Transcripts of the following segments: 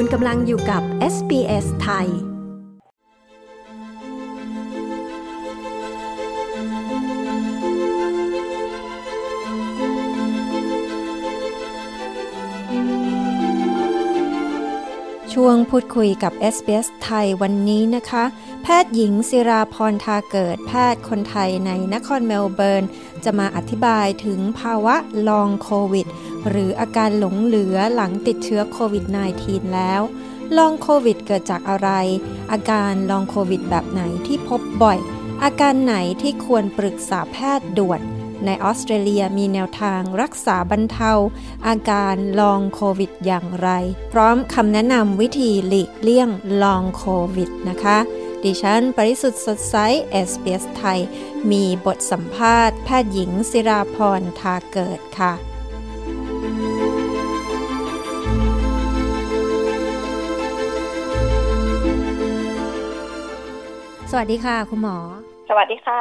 คุณกำลังอยู่กับ SBS ไทย ช่วงพูดคุยกับ SBS ไทยวันนี้นะคะ แพทย์หญิงศิราพรทาเกิดแพทย์คนไทยในนครเมลเบิร์น จะมาอธิบายถึงภาวะลองโควิด หรืออาการหลงเหลือหลังติดเชื้อโควิด -19 แล้วลองโควิดเกิดจากอะไร อาการลองโควิดแบบไหนที่พบบ่อย อาการไหนที่ควรปรึกษาแพทย์ด่วน ในออสเตรเลียมีแนวทางรักษาบรรเทา อาการลองโควิดอย่างไร พร้อมคำแนะนำวิธีหลีกเลี่ยงลองโควิดนะคะดิฉัน ปริสุทธ์สดใส SBS ไทย มีบทสัมภาษณ์ แพทย์หญิงศิราพรทาเกิดค่ะ สวัสดีค่ะ คุณหมอ สวัสดีค่ะ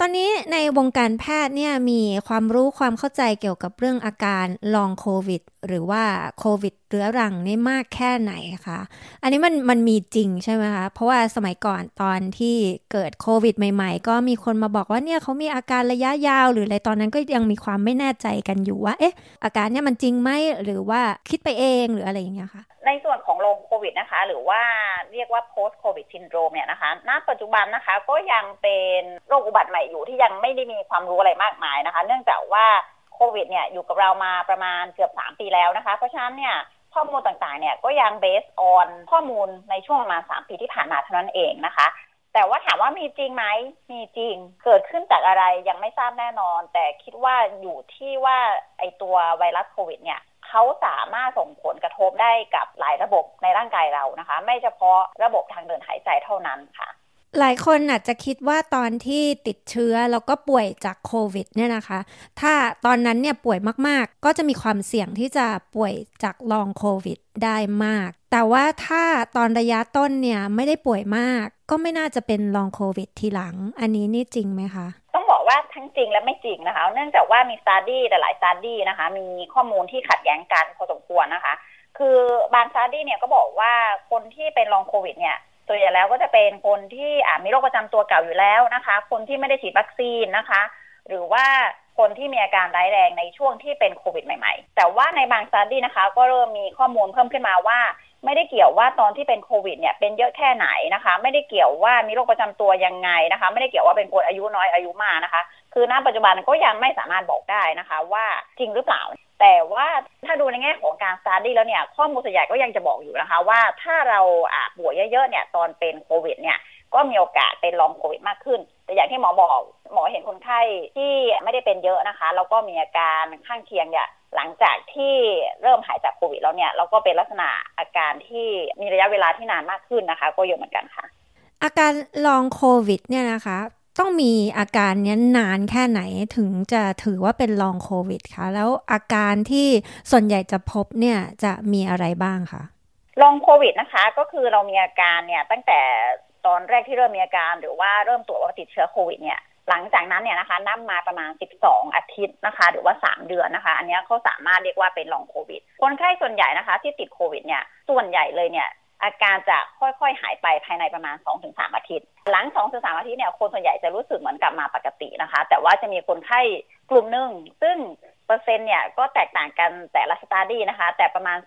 ตอนนี้ในวงการแพทย์เนี่ยมีความรู้ความเข้าใจเกี่ยวกับเรื่องอาการลองโควิด หรือว่าโควิดเรื้อรังนี่มากแค่ไหนคะอันนี้มันมันมีจริงใช่ไหมคะ เพราะว่าสมัยก่อนตอนที่เกิดโควิดใหม่ ๆ ก็มีคนมาบอกว่าเนี่ยเขามีอาการระยะยาว หรืออะไรตอนนั้นก็ยังมีความไม่แน่ใจกันอยู่ว่า เอ๊ะ อาการเนี่ยมันจริงไหมหรือว่าคิดไปเองหรืออะไรอย่างเงี้ยคะในส่วนของโรงโควิดนะคะ หรือว่าเรียกว่า post covid syndrome เนี่ยนะคะณปัจจุบันนะคะก็ยังเป็นโรคอุบัติใหม่อยู่ที่ยังไม่ได้มีความรู้อะไรมากมายนะคะ เนื่องจากว่าโควิดเนี่ยอยู่กับเรามาประมาณเกือบ 3 ปีแล้วนะคะ เพราะฉะนั้นเนี่ยข้อมูลต่างๆเนี่ยก็ยัง based on ข้อมูลในช่วงประมาณ 3 ปีที่ผ่านมาเท่านั้นเองนะคะ แต่ว่าถามว่ามีจริงไหมมีจริงเกิดขึ้นจากอะไรยังไม่ทราบแน่นอน แต่คิดว่าอยู่ที่ว่าไอตัวไวรัสโควิดเนี่ยเขาสามารถส่งผลกระทบได้กับหลายระบบในร่างกายเรานะคะ ไม่เฉพาะระบบทางเดินหายใจเท่านั้นค่ะ หลายคนอาจจะคิดว่าตอนที่ติดเชื้อแล้วก็ป่วยจากโควิดเนี่ยนะคะ ถ้าตอนนั้นเนี่ยป่วยมากๆ ก็จะมีความเสี่ยงที่จะป่วยจากลองโควิดได้มาก แต่ว่าถ้าตอนระยะต้นเนี่ยไม่ได้ป่วยมาก ก็ไม่น่าจะเป็นลองโควิดทีหลัง อันนี้นี่จริงไหมคะ ต้องบอกว่าทั้งจริงและไม่จริงนะคะ เนื่องจากว่ามี study หลาย study นะคะ มีข้อมูลที่ขัดแย้งกันพอสมควรนะคะ คือบาง study เนี่ยก็บอกว่าคนที่เป็นลองโควิดเนี่ย ส่วนใหญ่แล้วก็จะเป็นคนที่มีโรคประจำตัวเก่าอยู่แล้วนะคะ คนที่ไม่ได้ฉีดวัคซีนนะคะ หรือว่าคนที่มีอาการร้ายแรงในช่วงที่เป็นโควิดใหม่ๆ แต่ว่าในบาง study นะคะ ก็เริ่มมีข้อมูลเพิ่มขึ้นมาว่า ไม่ได้เกี่ยวว่าตอนที่เป็นโควิดเนี่ยเป็นเยอะแค่ไหนนะคะ ไม่ได้เกี่ยวว่ามีโรคประจำตัวยังไงนะคะ ไม่ได้เกี่ยวว่าเป็นคนอายุน้อยอายุมากนะคะ คือณปัจจุบันก็ยังไม่สามารถบอกได้นะคะ ว่าจริงหรือเปล่า แต่ว่าถ้าดูในแง่ของการสตาร์ดี้แล้วเนี่ยข้อมูลส่วนใหญ่ก็ยังจะบอกอยู่นะคะ ว่าถ้าเราป่วยเยอะๆเนี่ยตอนเป็นโควิดเนี่ยก็มีโอกาสเป็นลองโควิดมากขึ้น แต่อย่างที่หมอบอกหมอเห็นคนไข้ที่ไม่ได้เป็นเยอะนะคะ แล้วก็มีอาการข้างเคียงเนี่ยหลังจากที่เริ่มหายจากโควิดแล้วเนี่ยเราก็เป็นลักษณะอาการที่มีระยะเวลาที่นานมากขึ้นนะคะ ก็เยอะเหมือนกันค่ะ อาการลองโควิดเนี่ยนะคะ ต้องมีอาการนี้นานแค่ไหนถึงจะถือว่าเป็นลองโควิดคะแล้วอาการที่ส่วนใหญ่จะพบเนี่ยจะมีอะไรบ้างคะลองโควิดนะคะ ก็คือเรามีอาการเนี่ยตั้งแต่ตอนแรกที่เริ่มมีอาการหรือว่าเริ่มตรวจว่าติดเชื้อโควิดเนี่ยหลังจากนั้นเนี่ยนะคะนับมาประมาณ 12 อาทิตย์นะคะ หรือว่า 3 เดือนนะคะ อันนี้เขาสามารถเรียกว่าเป็นลองโควิด คนไข้ส่วนใหญ่นะคะ ที่ติดโควิดเนี่ยส่วนใหญ่เลยเนี่ย อาการจะค่อยๆ หายไปภายในประมาณ 2-3 อาทิตย์ หลัง 2-3 อาทิตย์เนี่ยคนส่วนใหญ่จะรู้สึกเหมือนกลับมาปกตินะคะ แต่ว่าจะมีคนไข้กลุ่มหนึ่งซึ่งเปอร์เซ็นต์เนี่ยก็แตกต่างกันแต่ละ study นะคะ แต่ประมาณ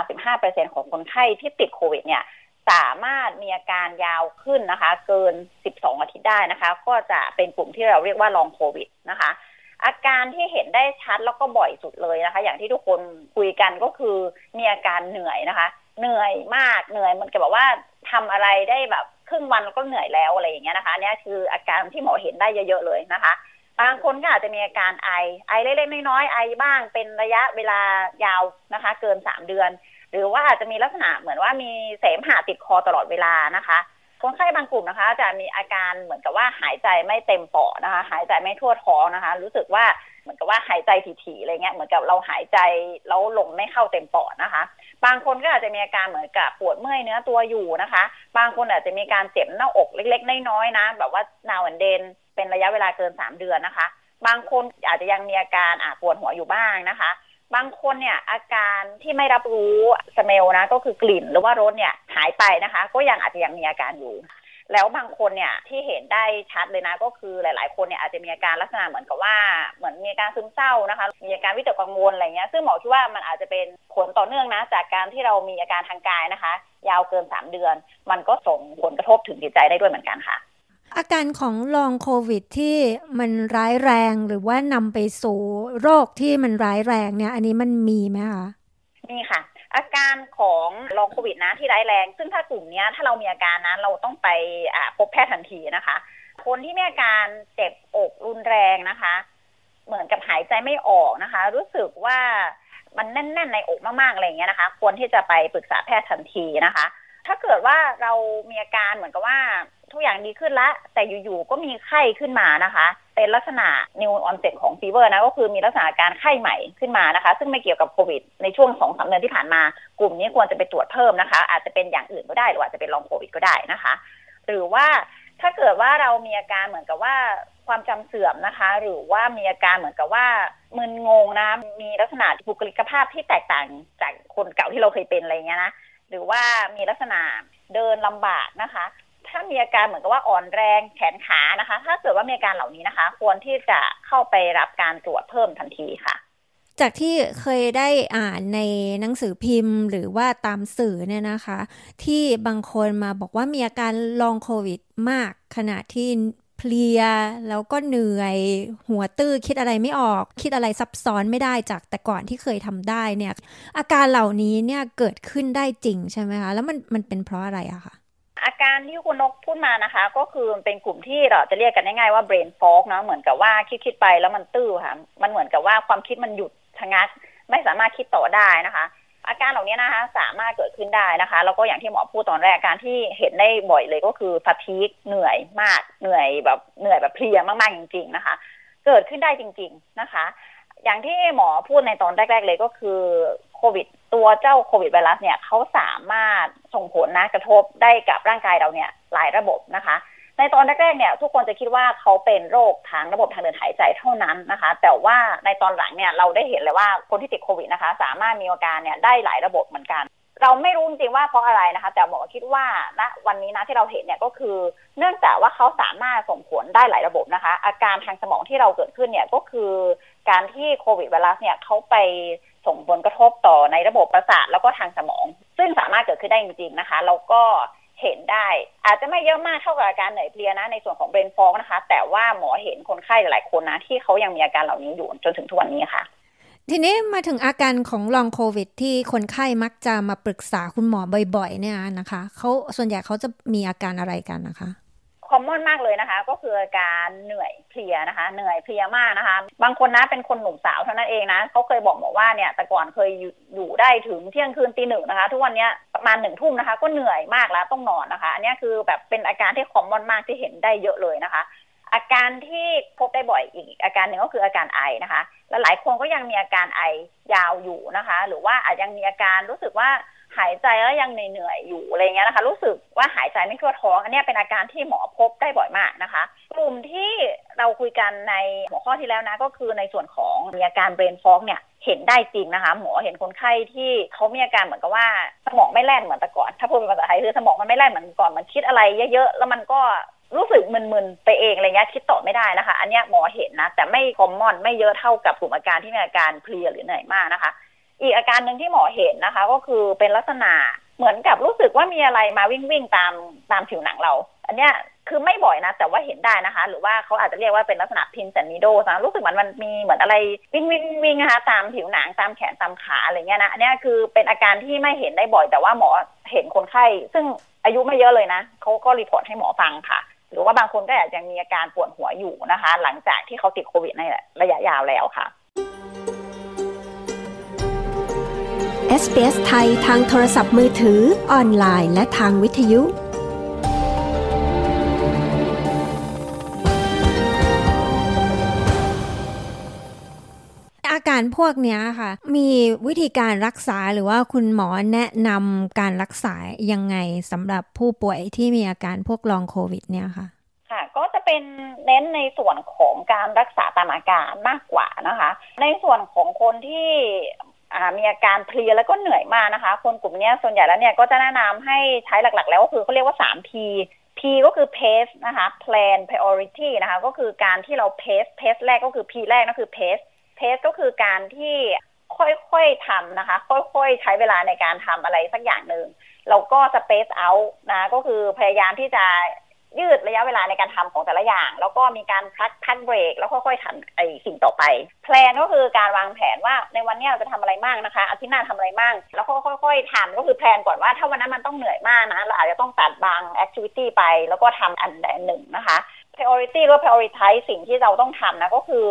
10-35%ของคนไข้ที่ติดโควิดเนี่ยสามารถมีอาการยาวขึ้นนะคะ เกิน 12 อาทิตย์ได้นะคะ ก็จะเป็นกลุ่มที่เราเรียกว่าลองโควิดนะคะ อาการที่เห็นได้ชัดแล้วก็บ่อยสุดเลยนะคะ อย่างที่ทุกคนคุยกันก็คือมีอาการเหนื่อยนะคะ เหนื่อยมากเหนื่อยมันก็แบบว่าทำอะไรได้แบบครึ่งวันแล้วก็เหนื่อยแล้วอะไรอย่างเงี้ยนะคะอันนี้คืออาการที่หมอเห็นได้เยอะๆเลยนะคะ บางคนก็อาจจะมีอาการไอไอเล็กๆน้อยๆไอบ้างเป็นระยะเวลายาวนะคะ เกิน3เดือน หรือว่าอาจจะมีลักษณะเหมือนว่ามีเสมหะติดคอตลอดเวลานะคะคนไข้บางกลุ่มนะคะ จะมีอาการเหมือนกับว่าหายใจไม่เต็มปอดนะคะ หายใจไม่ทั่วท้องนะคะ รู้สึกว่า เหมือนกับว่าหายใจถี่ๆอะไรเงี้ยเหมือนกับเราหายใจแล้วลมไม่เข้าเต็มปอดนะคะ บางคนก็อาจจะมีอาการเหมือนกับปวดเมื่อยเนื้อตัวอยู่นะคะ บางคนอาจจะมีการเจ็บหน้าอกเล็กๆน้อยๆนะ แบบว่านาวันเดนเป็นระยะเวลาเกิน3เดือนนะคะ บางคนอาจจะยังมีอาการอาปวดหัวอยู่บ้างนะคะ บางคนเนี่ยอาการที่ไม่รับรู้สเมลนะก็คือกลิ่นหรือว่ารสเนี่ยหายไปนะคะ ก็ยังอาจจะยังมีอาการอยู่ แล้วบางคนเนี่ยที่เห็นได้ชัดเลยนะก็คือหลาย ๆ คนเนี่ยอาจจะมีอาการลักษณะเหมือนกับว่าเหมือนมีอาการซึมเศร้านะคะ มีอาการวิตกกังวลอะไรเงี้ยซึ่งหมอคิดว่ามันอาจจะเป็นผลต่อเนื่องนะ จากการที่เรามีอาการทางกายนะคะ ยาวเกินสามเดือน มันก็ส่งผลกระทบถึงจิตใจได้ด้วยเหมือนกันค่ะ อาการของลองโควิดที่มันร้ายแรงหรือว่านำไปสู่โรคที่มันร้ายแรงเนี่ย อันนี้มันมีไหมคะมีค่ะอาการของล องโควิดนะที่ร้ายแรง ซึ่งถ้ากลุ่มนี้ถ้าเรามีอาการนะเราต้องไปพบแพทย์ทันทีนะคะ คนที่มีอาการเจ็บอกรุนแรงนะคะ เหมือนกับหายใจไม่ออกนะคะ รู้สึกว่ามันแน่น ๆ ในอกมากๆอะไรเงี้ยนะคะ ควรที่จะไปปรึกษาแพทย์ทันทีนะคะ ถ้าเกิดว่าเรามีอาการเหมือนกับว่าทุกอย่างดีขึ้นละแต่อยู่ๆก็มีไข้ขึ้นมานะคะ เป็นลักษณะ new onset ของฟีเวอร์นะก็คือมีลักษณะการไข้ใหม่ขึ้นมานะคะ ซึ่งไม่เกี่ยวกับโควิด ในช่วงสองสาเดือนที่ผ่านมา กลุ่มนี้ควรจะไปตรวจเพิ่มนะคะ อาจจะเป็นอย่างอื่นก็ได้หรืออาจจะเป็นลองโควิดก็ได้นะคะ หรือว่าถ้าเกิดว่าเรามีอาการเหมือนกับว่าความจำเสื่อมนะคะ หรือว่ามีอาการเหมือนกับว่ามึนงงนะมีลักษณะบุคลิกภาพที่แตกต่างจากคนเก่าที่เราเคยเป็นอะไรเงี้ยนะหรือว่ามีลักษณะเดินลำบากนะคะ ถ้ามีอาการเหมือนกับว่าอ่อนแรงแขนขานะคะ ถ้าเกิดว่ามีอาการเหล่านี้นะคะ ควรที่จะเข้าไปรับการตรวจเพิ่มทันทีค่ะ จากที่เคยได้อ่านในหนังสือพิมพ์ หรือว่าตามสื่อเนี่ยนะคะ ที่บางคนมาบอกว่ามีอาการลองโควิดมากขณะที่เพลียแล้วก็เหนื่อย หัวตื้อคิดอะไรไม่ออก คิดอะไรซับซ้อนไม่ได้จากแต่ก่อนที่เคยทำได้เนี่ย อาการเหล่านี้เนี่ยเกิดขึ้นได้จริงใช่ไหมคะ แล้วมันมันเป็นเพราะอะไรอะคะ อาการที่คุณนกพูดมานะคะ ก็คือเป็นกลุ่มที่เราจะเรียกกันง่ายๆว่า brain fog นะเหมือนกับว่าคิดคิดไปแล้วมันตื้อค่ะ มันเหมือนกับว่าความคิดมันหยุดชะงัก ไม่สามารถคิดต่อได้นะคะ อาการเหล่านี้นะคะ สามารถเกิดขึ้นได้นะคะ แล้วก็อย่างที่หมอพูดตอนแรกการที่เห็นได้บ่อยเลยก็คือฟาทีกเหนื่อยมากเหนื่อยแบบเหนื่อยแบบเพลียมากๆจริง ๆนะคะ เกิดขึ้นได้จริง ๆนะคะ อย่างที่หมอพูดในตอนแรก ๆ เลยก็คือ วิด ตัวเจ้าโควิดไวรัสเนี่ยเขาสามารถส่งผลนะกระทบได้กับร่างกายเราเนี่ยหลายระบบนะคะ ในตอนแรกๆเนี่ยทุกคนจะคิดว่าเขาเป็นโรคทางระบบทางเดินหายใจเท่านั้นนะคะ แต่ว่าในตอนหลังเนี่ยเราได้เห็นเลยว่าคนที่ติดโควิดนะคะ สามารถมีอาการเนี่ยได้หลายระบบเหมือนกัน เราไม่รู้จริงว่าเพราะอะไรนะคะ แต่หมอคิดว่าณวันนี้นะที่เราเห็นเนี่ยก็คือ เนื่องจากว่าเขาสามารถส่งผลได้หลายระบบนะคะ อาการทางสมองที่เราเกิดขึ้นเนี่ยก็คือการที่โควิดไวรัสเนี่ยเขาไป ส่งผลกระทบต่อในระบบประสาทแล้วก็ทางสมอง ซึ่งสามารถเกิดขึ้นได้จริงๆนะคะแล้วก็เห็นได้ อาจจะไม่เยอะมากเท่ากับอาการเหนื่อยเพลียนะในส่วนของเบรนฟองนะคะ แต่ว่าหมอเห็นคนไข้หลายคนนะที่เขายังมีอาการเหล่านี้อยู่จนถึงทุกวันนี้ค่ะ ทีนี้มาถึงอาการของลองโควิด ที่คนไข้มักจะมาปรึกษาคุณหมอบ่อยๆ เนี่ยนะคะเขาส่วนใหญ่เขาจะมีอาการอะไรกันนะคะ อมมอนมากเลยนะคะ ก็คือการเหนื่อยเพลียนะคะ เหนื่อยเพลียมากนะคะ บางคนนะเป็นคนหนุ่มสาวเท่านั้นเองนะเขาเคยบอกบอกว่าเนี่ยแต่ก่อนเคยอยู่ได้ถึงเที่ยงคืนตีหนึ่งนะคะ ทุกวันนี้ประมาณหนึ่งทุ่มนะคะ ก็เหนื่อยมากแล้วต้องนอนนะคะ อันนี้คือแบบเป็นอาการที่คอมมอนมากที่เห็นได้เยอะเลยนะคะอาการที่พบได้บ่อยอีกอาการหนึ่งก็คืออาการไอนะคะ และหลายคนก็ยังมีอาการไอยาวอยู่นะคะ หรือว่าอาจยังมีอาการรู้สึกว่า หายใจแล้วยังเหนื่อยอยู่อะไรเงี้ยนะคะ รู้สึกว่าหายใจไม่ทั่วท้องอันนี้เป็นอาการที่หมอพบได้บ่อยมากนะคะ กลุ่มที่เราคุยกันในหัวข้อที่แล้วนะ ก็คือในส่วนของมีอาการเบรนฟอกเนี่ยเห็นได้จริงนะคะ หมอเห็นคนไข้ที่เขามีอาการเหมือนกับว่าสมองไม่แล่นเหมือนแต่ก่อน ถ้าพูดเป็นภาษาไทยคือสมองมันไม่แล่นเหมือนก่อนมันคิดอะไรเยอะๆแล้วมันก็รู้สึกมึนๆไปเองอะไรเงี้ยคิดต่อไม่ได้นะคะ อันนี้หมอเห็นนะ แต่ไม่คอมมอนไม่เยอะเท่ากับกลุ่มอาการที่มีอาการเพลียหรือเหนื่อยมากนะคะ อีกอาการหนึ่งที่หมอเห็นนะคะ ก็คือเป็นลักษณะเหมือนกับรู้สึกว่ามีอะไรมาวิ่งวิ่งตามตามผิวหนังเรา อันเนี้ยคือไม่บ่อยนะ แต่ว่าเห็นได้นะคะ หรือว่าเขาอาจจะเรียกว่าเป็นลักษณะพินแซนนิโดนะรู้สึกเหมือนมันมีเหมือนอะไรวิ่งวิ่งวิ่งนะคะตามผิวหนังตามแขนตามขาอะไรเงี้ยนะอันนี้คือเป็นอาการที่ไม่เห็นได้บ่อย แต่ว่าหมอเห็นคนไข้ ซึ่งอายุไม่เยอะเลยนะเขาก็รีพอร์ตให้หมอฟังค่ะ หรือว่าบางคนก็อาจจะมีอาการปวดหัวอยู่นะคะ หลังจากที่เขาติดโควิดในระยะยาวแล้วค่ะ SBS ไทยทางโทรศัพท์มือถือ ออนไลน์ และทางวิทยุ อาการพวกนี้ค่ะ มีวิธีการรักษาหรือว่าคุณหมอแนะนำการรักษายังไงสำหรับผู้ป่วยที่มีอาการพวกลองโควิดเนี่ยค่ะค่ะก็จะเป็นเน้นในส่วนของการรักษาตามอาการมากกว่านะคะ ในส่วนของคนที่ มีอาการเพลียแล้วก็เหนื่อยมากนะคะ คนกลุ่มนี้ส่วนใหญ่แล้วเนี่ยก็จะแนะนำให้ใช้หลักๆ แล้วก็คือเขาเรียกว่า 3P P ก็คือ pace นะคะ plan priority นะคะก็คือการที่เรา pace pace แรกก็คือ P แรกก็คือ pace pace ก็คือการที่ค่อยๆทำนะคะ ค่อยๆ ใช้เวลาในการทำอะไรสักอย่างหนึ่งเราก็ space out นะก็คือพยายามที่จะ ยืดระยะเวลาในการทำของแต่ละอย่าง แล้วก็มีการพักพักเบรก แล้วค่อยๆทำไอ้สิ่งต่อไป plan ก็คือการวางแผนว่าในวันนี้เราจะทำอะไรบ้างนะคะอาทิตย์หน้าทำอะไรบ้างแล้วก็ค่อยๆทำก็คือ plan ก่อนว่าถ้าวันนั้นมันต้องเหนื่อยมากนะเราอาจจะต้องตัดบาง activity ไป แล้วก็ทำอันใดหนึ่งนะคะ priority หรือ prioritize สิ่งที่เราต้องทำนะก็คือ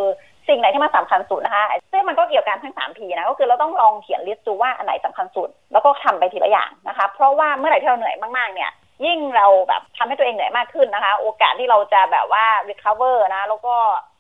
สิ่งไหนที่มันสาคัญสุดนะคะซึ่งมันก็เกี่ยวกันทั้งสาม P นะก็คือเราต้องลองเขียน list ดูว่าอันไหนสำคัญสุด แล้วก็ทำไปทีละอย่างนะคะ เพราะว่าเมื่อไหร่ที่เราเหนื่อยมากๆเนี่ย ยิ่งเราแบบทำให้ตัวเองเหนื่อยมากขึ้นนะคะ โอกาสที่เราจะแบบว่า recover นะ แล้วก็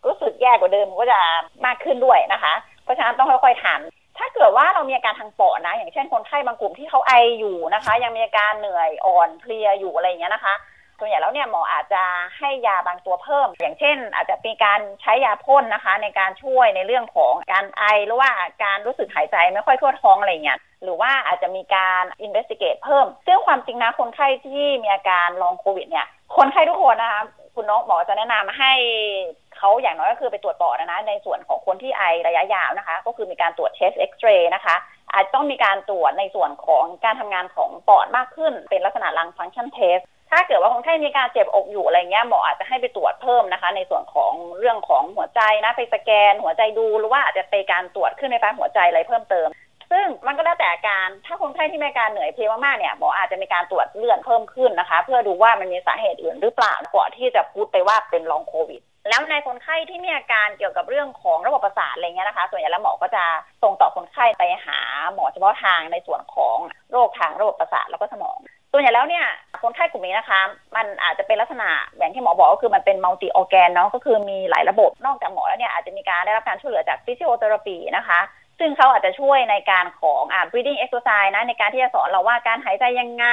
รู้สึกแย่กว่าเดิมก็จะมากขึ้นด้วยนะคะ เพราะฉะนั้นต้องค่อยๆถามถ้าเกิดว่าเรามีอาการทางปอดนะ อย่างเช่นคนไข้บางกลุ่มที่เขาไออยู่นะคะ ยังมีอาการเหนื่อยอ่อนเพลียอยู่อะไรอย่างเงี้ยนะคะ ส่วนใหญ่แล้วเนี่ยหมออาจจะให้ยาบางตัวเพิ่ม อย่างเช่น อาจจะมีการใช้ยาพ่นนะคะ ในการช่วยในเรื่องของการไอหรือว่าการรู้สึกหายใจไม่ค่อยทั่วท้องอะไรเงี้ยหรือว่าอาจจะมีการอินเวสติเกตเพิ่ม ซึ่งความจริงนะคนไข้ที่มีอาการลองโควิดเนี่ยคนไข้ทุกคนนะคะคุณน้องหมอจะแนะนำให้เขาอย่างน้อยก็คือไปตรวจปอดนะในส่วนของคนที่ไอระยะยาวนะคะ ก็คือมีการตรวจ chest x-ray นะคะ อาจต้องมีการตรวจในส่วนของการทำงานของปอดมากขึ้น เป็นลักษณะ lung function test ถ้าเกิดว่าคนไข้มีการเจ็บอกอยู่อะไรเงี้ยหมออาจจะให้ไปตรวจเพิ่มนะคะ ในส่วนของเรื่องของหัวใจนะไปสแกน หัวใจดูหรือว่าอาจจะไปการตรวจคลื่นไฟฟ้าหัวใจอะไรเพิ่มเติม ซึ่งมันก็แล้วแต่อาการถ้าคนไข้ที่มีอาการเหนื่อยเพลียมากๆเนี่ยหมออาจจะมีการตรวจเลือดเพิ่มขึ้นนะคะ เพื่อดูว่ามันมีสาเหตุอื่นหรือเปล่าก่อนที่จะพูดไปว่าเป็น long COVIDแล้วในคนไข้ที่มีอาการเกี่ยวกับเรื่องของระบบประสาทอะไรเงี้ยนะคะ ส่วนใหญ่แล้วหมอก็จะส่งต่อคนไข้ไปหาหมอเฉพาะทางในส่วนของโรคทางระบบประสาทแล้วก็สมอง ส่วนใหญ่แล้วเนี่ยคนไข้กลุ่มนี้นะคะ มันอาจจะเป็นลักษณะอย่างที่หมอบอกก็คือมันเป็น multi-organ เนาะก็คือมีหลายระบบนอกจากหมอแล้วเนี่ยอาจจะมีการได้รับการช่วยเหลือจาก physiotherapy นะคะซึ่งเขาอาจจะช่วยในการของอ่า breathing exercise นะในการที่จะสอนเราว่าการหายใจยังไง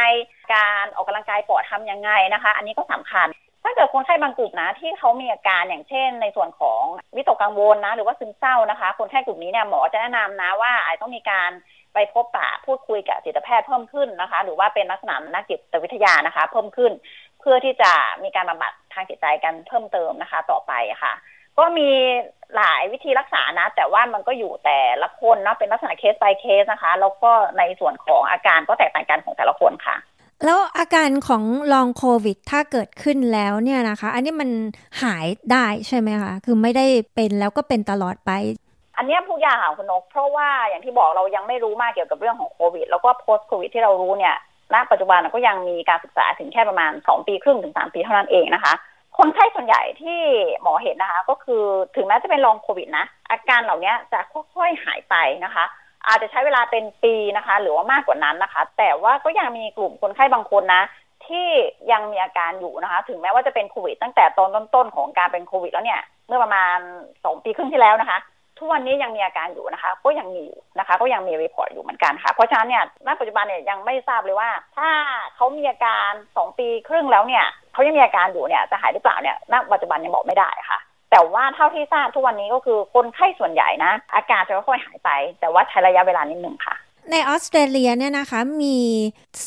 การออกกำลังกายปอดทำยังไงนะคะ อันนี้ก็สำคัญ ถ้าเกิดคนไข้บางกลุ่มนะที่เขามีอาการอย่างเช่น ในส่วนของวิตกกังวลนะ หรือว่าซึมเศร้านะคะ คนไข้กลุ่มนี้เนี่ยหมอจะแนะนำนะว่าอาจต้องมีการไปพบปะพูดคุยกับจิตแพทย์เพิ่มขึ้นนะคะ หรือว่าเป็นลักษณะนักจิตวิทยานะคะ เพิ่มขึ้น เพื่อที่จะมีการบำบัดทางจิตใจกันเพิ่มเติมนะคะ ต่อไปค่ะ ก็มีหลายวิธีรักษานะ แต่ว่ามันก็อยู่แต่ละคนเนาะเป็นลักษณะเคส by เคสนะคะ แล้วก็ในส่วนของอาการก็แตกต่างกันของแต่ละคนค่ะ แล้วอาการของลองโควิดถ้าเกิดขึ้นแล้วเนี่ยนะคะ อันนี้มันหายได้ใช่ไหมคะ คือไม่ได้เป็นแล้วก็เป็นตลอดไป อันนี้พูดยากค่ะคุณนก เพราะว่าอย่างที่บอกเรายังไม่รู้มากเกี่ยวกับเรื่องของโควิด แล้วก็ post โควิดที่เรารู้เนี่ยณปัจจุบันก็ยังมีการศึกษาถึงแค่ประมาณ 2 ปีครึ่งถึง 3 ปีเท่านั้นเองนะคะ คนไข้ส่วนใหญ่ที่หมอเห็นนะคะ ก็คือถึงแม้จะเป็นลองโควิดนะ อาการเหล่านี้จะค่อยๆหายไปนะคะ อาจจะใช้เวลาเป็นปีนะคะ หรือว่ามากกว่านั้นนะคะ แต่ว่าก็ยังมีกลุ่มคนไข้บางคนนะที่ยังมีอาการอยู่นะคะ ถึงแม้ว่าจะเป็นโควิด ตั้งแต่ตอนต้นๆของการเป็นโควิดแล้วเนี่ย เมื่อประมาณสองปีครึ่งที่แล้วนะคะ ทุกวันนี้ยังมีอาการอยู่นะคะ ก็ยังมีอยู่นะคะ ก็ยังมีรีพอร์ตอยู่เหมือนกันค่ะ เพราะฉะนั้นเนี่ยณปัจจุบันเนี่ยยังไม่ทราบเลยว่า ถ้าเขามีอาการสองปีครึ่งแล้วเนี่ยเขายังมีอาการอยู่เนี่ยจะหายหรือเปล่าเนี่ยณปัจจุบันยังบอกไม่ได้ค่ะ แต่ว่าเท่าที่ทราบทุกวันนี้ก็คือคนไข้ส่วนใหญ่นะ อาการจะค่อยๆหายไป แต่ว่าใช้ระยะเวลานิดหนึ่งค่ะ ในออสเตรเลียเนี่ยนะคะมี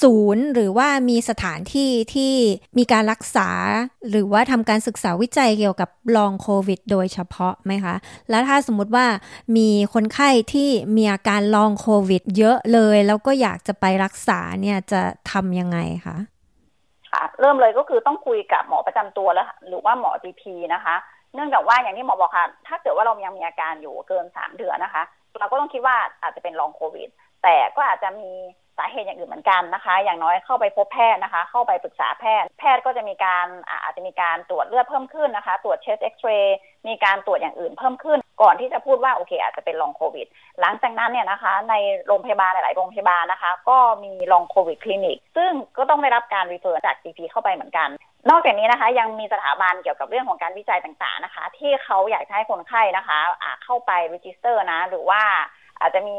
ศูนย์หรือว่ามีสถานที่ที่มีการรักษา หรือว่าทำการศึกษาวิจัยเกี่ยวกับลองโควิด โดยเฉพาะไหมคะ แล้วถ้าสมมติว่ามีคนไข้ที่มีอาการลองโควิด เยอะเลย แล้วก็อยากจะไปรักษาเนี่ยจะทำยังไงคะค่ะเริ่มเลยก็คือต้องคุยกับหมอประจำตัวแล้ว หรือว่าหมอ GP นะคะ เนื่องจากว่าอย่างที่หมอบอกค่ะ ถ้าเกิดว่าเรายังมีอาการอยู่เกินสามเดือนนะคะ เราก็ต้องคิดว่าอาจจะเป็นลองโควิด แต่ก็อาจจะมีสาเหตุอย่างอื่นเหมือนกันนะคะ อย่างน้อยเข้าไปพบแพทย์นะคะ เข้าไปปรึกษาแพทย์ แพทย์ก็จะมีการอาจจะมีการตรวจเลือดเพิ่มขึ้นนะคะ ตรวจเชสเอ็กซเรย์ มีการตรวจอย่างอื่นเพิ่มขึ้น ก่อนที่จะพูดว่าโอเคอาจจะเป็นลองโควิด หลังจากนั้นเนี่ยนะคะ ในโรงพยาบาลหลาย ๆ โรงพยาบาลนะคะ ก็มี long COVID clinic ซึ่งก็ต้องได้รับการ refer จาก GP เข้าไปเหมือนกัน นอกจากนี้นะคะ ยังมีสถาบันเกี่ยวกับเรื่องของการวิจัยต่างๆนะคะ ที่เขาอยากให้คนไข้นะคะเข้าไป register นะ หรือว่าอาจจะมี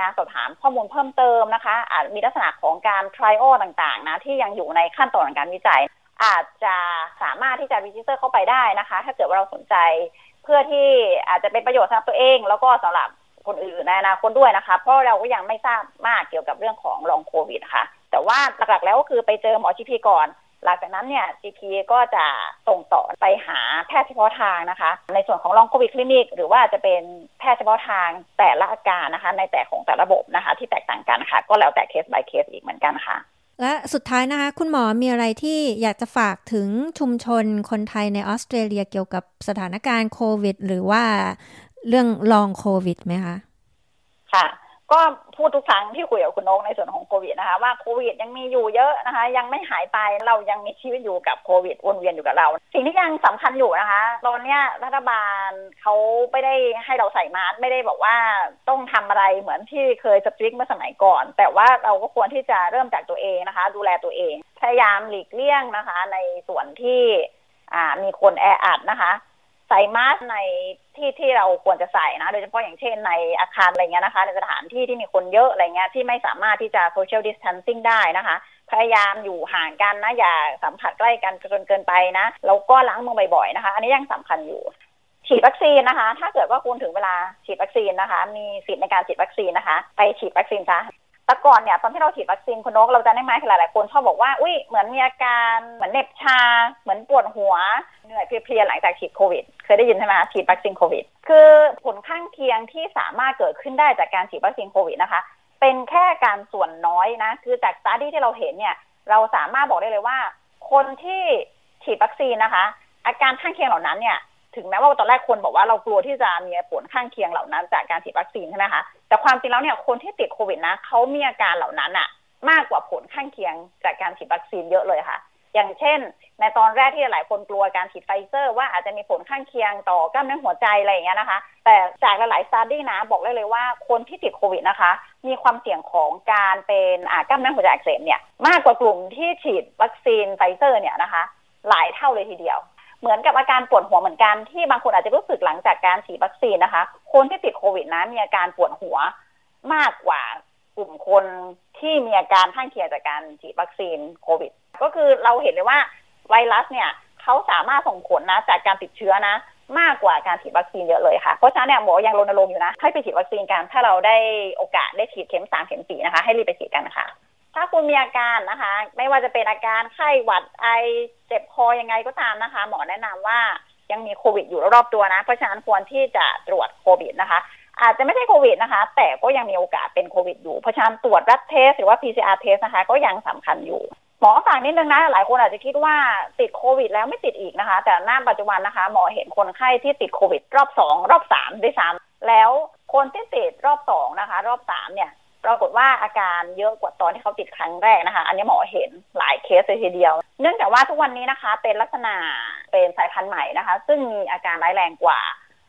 การสอบถามข้อมูลเพิ่มเติมนะคะอาจมีลักษณะของการ trial ต่างๆนะที่ยังอยู่ในขั้นตอนของการวิจัยอาจจะสามารถที่จะ register เข้าไปได้นะคะ ถ้าเกิดว่าเราสนใจ เพื่อที่อาจจะเป็นประโยชน์สำหรับตัวเอง แล้วก็สำหรับคนอื่นในอนาคตด้วยนะคะ เพราะเราก็ยังไม่ทราบมากเกี่ยวกับเรื่องของลองโควิดค่ะ แต่ว่าหลักๆแล้วก็คือไปเจอหมอชีพีก่อนหลังจากนั้นเนี่ย GP ก็จะส่งต่อไปหาแพทย์เฉพาะทางนะคะ ในส่วนของลองโควิดคลินิก หรือว่าจะเป็นแพทย์เฉพาะทางแต่ละอาการนะคะ ในแต่ของแต่ระบบนะคะ ที่แตกต่างกันค่ะ ก็แล้วแต่เคส by เคสอีกเหมือนกันค่ะ และสุดท้ายนะคะ คุณหมอมีอะไรที่อยากจะฝากถึงชุมชนคนไทยในออสเตรเลียเกี่ยวกับสถานการณ์โควิด หรือว่าเรื่องลองโควิดไหมคะ ค่ะ ก็พูดทุกครั้งที่คุยกับคุณนกในส่วนของโควิดนะคะว่าโควิดยังมีอยู่เยอะนะคะ ยังไม่หายไปเรายังมีชีวิตอยู่กับโควิดวนเวียนอยู่กับเรา สิ่งที่ยังสำคัญอยู่นะคะ ตอนนี้รัฐบาลเขาไม่ได้ให้เราใส่มาสไม่ได้บอกว่าต้องทำอะไรเหมือนที่เคยสตริกเมื่อสมัยก่อน แต่ว่าเราก็ควรที่จะเริ่มจากตัวเองนะคะ ดูแลตัวเอง พยายามหลีกเลี่ยงนะคะ ในส่วนที่มีคนแออัดนะคะ ใส่มาสในที่ที่เราควรจะใส่นะ โดยเฉพาะอย่างเช่นในอาคารอะไรเงี้ยนะคะ ในสถานที่ที่มีคนเยอะอะไรเงี้ยที่ไม่สามารถที่จะ social distancing ได้นะคะ พยายามอยู่ห่างกันนะ อย่าสัมผัสใกล้กันจนเกินไปนะแล้วก็ล้างมือบ่อยๆนะคะ อันนี้ยังสำคัญอยู่ฉีดวัคซีนนะคะ ถ้าเกิดว่าคุณถึงเวลาฉีดวัคซีนนะคะ มีสิทธิ์ในการฉีดวัคซีนนะคะ ไปฉีดวัคซีนซะ แต่ก่อนเนี่ยตอนที่เราฉีดวัคซีนคุณนกเราจะได้ไหมหลายๆคนชอบบอกว่าอุ้ยเหมือนมีอาการเหมือนเน็บชา เหมือนปวดหัวเหนื่อยเพลียๆหลังจากฉีดโควิด เคยได้ยินใช่ไหมฉีดวัคซีนโควิด คือผลข้างเคียงที่สามารถเกิดขึ้นได้จากการฉีดวัคซีนโควิดนะคะ เป็นแค่การส่วนน้อยนะ คือจาก study ที่เราเห็นเนี่ย เราสามารถบอกได้เลยว่า คนที่ฉีดวัคซีนนะคะ อาการข้างเคียงเหล่านั้นเนี่ย ถึงแม้ว่าตอนแรกคนบอกว่าเรากลัวที่จะมีผลข้างเคียงเหล่านั้นจากการฉีดวัคซีนใช่ไหมคะแต่ความจริงแล้วเนี่ยคนที่ติดโควิดนะเขามีอาการเหล่านั้นอะมากกว่าผลข้างเคียงจากการฉีดวัคซีนเยอะเลยค่ะ อย่างเช่น ในตอนแรกที่หลายคนกลัวการฉีดไฟเซอร์ ว่าอาจจะมีผลข้างเคียงต่อกล้ามเนื้อหัวใจอะไรอย่างเงี้ยนะคะ แต่จากหลายๆ study นะบอกได้เลยว่าคนที่ติดโควิดนะคะ มีความเสี่ยงของการเป็นกล้ามเนื้อหัวใจอักเสบเนี่ยมากกว่ากลุ่มที่ฉีดวัคซีนไฟเซอร์เนี่ยนะคะ หลายเท่าเลยทีเดียว เหมือนกับอาการปวดหัวเหมือนกันที่บางคนอาจจะรู้สึกหลังจากการฉีดวัคซีนนะคะ คนที่ติดโควิดนะมีอาการปวดหัวมากกว่ากลุ่มคนที่มีอาการข้างเคียงจากการฉีดวัคซีนโควิด ก็คือเราเห็นเลยว่าไวรัสเนี่ยเขาสามารถส่งผลนะจากการติดเชื้อนะ มากกว่าการฉีดวัคซีนเยอะเลยค่ะ เพราะฉะนั้นเนี่ยหมอยังรณรงค์อยู่นะ ให้ไปฉีดวัคซีนกัน ถ้าเราได้โอกาสได้ฉีดเข็มสามเข็มสี่นะคะ ให้รีบไปฉีดกันนะคะ ถ้าคุณมีอาการนะคะ ไม่ว่าจะเป็นอาการไข้หวัดไอเจ็บคอยังไงก็ตามนะคะ หมอแนะนำว่ายังมีโควิดอยู่รอบตัวนะ เพราะฉะนั้นควรที่จะตรวจโควิดนะคะ อาจจะไม่ใช่โควิดนะคะ แต่ก็ยังมีโอกาสเป็นโควิดอยู่ เพราะฉะนั้นตรวจรัดเทสหรือว่า PCR เทสนะคะ ก็ยังสำคัญอยู่หมอฝากนิดนึงนะ หลายคนอาจจะคิดว่าติดโควิดแล้วไม่ติดอีกนะคะ แต่หน้าปัจจุบันนะคะ หมอเห็นคนไข้ที่ติดโควิด รอบสองรอบสามด้วยซ้ำแล้วคนที่ติดรอบสองนะคะ รอบสามเนี่ย ปรากฏว่าอาการเยอะกว่าตอนที่เขาติดครั้งแรกนะคะ อันนี้หมอเห็นหลายเคสเลยทีเดียว เนื่องจากว่าทุกวันนี้นะคะ เป็นลักษณะเป็นสายพันธุ์ใหม่นะคะ ซึ่งมีอาการร้ายแรงกว่า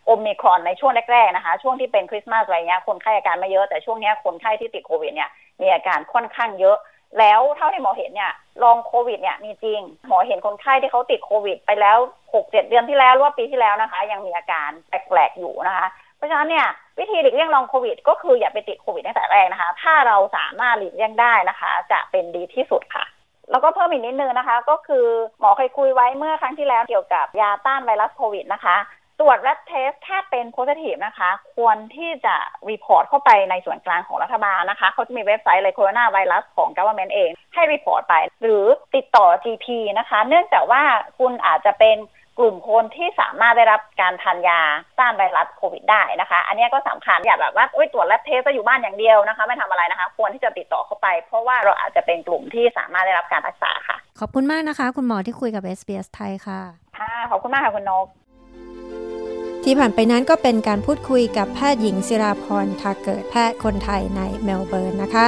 โอมิครอนในช่วงแรกๆนะคะ ช่วงที่เป็นคริสต์มาสอะไรเงี้ยคนไข้อาการไม่เยอะแต่ช่วงนี้คนไข้ที่ติดโควิดเนี่ยมีอาการค่อนข้างเยอะแล้วเท่าที่หมอเห็นเนี่ยลองโควิดเนี่ยมีจริง หมอเห็นคนไข้ที่เขาติดโควิด ไปแล้วหกเจ็ดเดือนที่แล้วหรือว่าปีที่แล้วนะคะ ยังมีอาการแปลกๆอยู่นะคะ ราะฉะนั้นเนี่ยวิธีหลีกเลี่ยงลองโควิด ก็คืออย่าไปติดโควิดตั้งแต่แรกนะคะ ถ้าเราสามารถหลีกเลี่ยงได้นะคะ จะเป็นดีที่สุดค่ะ แล้วก็เพิ่มอีกนิดนึงนะคะ ก็คือหมอเคยคุยไว้เมื่อครั้งที่แล้วเกี่ยวกับยาต้านไวรัสโควิดนะคะ ตรวจแรดเทสถ้าเป็น positive นะคะ ควรที่จะ report เข้าไปในส่วนกลางของรัฐบาลนะคะเขาจะมีเว็บไซต์เลยโคโรนาไวรัสของ government เอง ให้ report ไป หรือติดต่อ GP นะคะ เนื่องจากว่าคุณอาจจะเป็น กลุ่มคนที่สามารถได้รับการทานยาต้านไวรัสโควิดได้นะคะ อันนี้ก็สำคัญอย่าแบบว่าตรวจ rapid test อยู่บ้านอย่างเดียวนะคะ ไม่ทำอะไรนะคะ ควรที่จะติดต่อเข้าไป เพราะว่าเราอาจจะเป็นกลุ่มที่สามารถได้รับการรักษาค่ะ ขอบคุณมากนะคะ คุณหมอที่คุยกับ SBS ไทยค่ะค่ะขอบคุณมากค่ะคุณนกที่ผ่านไปนั้นก็เป็นการพูดคุยกับแพทย์หญิงศิราพรทาเกิดแพทย์คนไทยในเมลเบิร์นนะคะ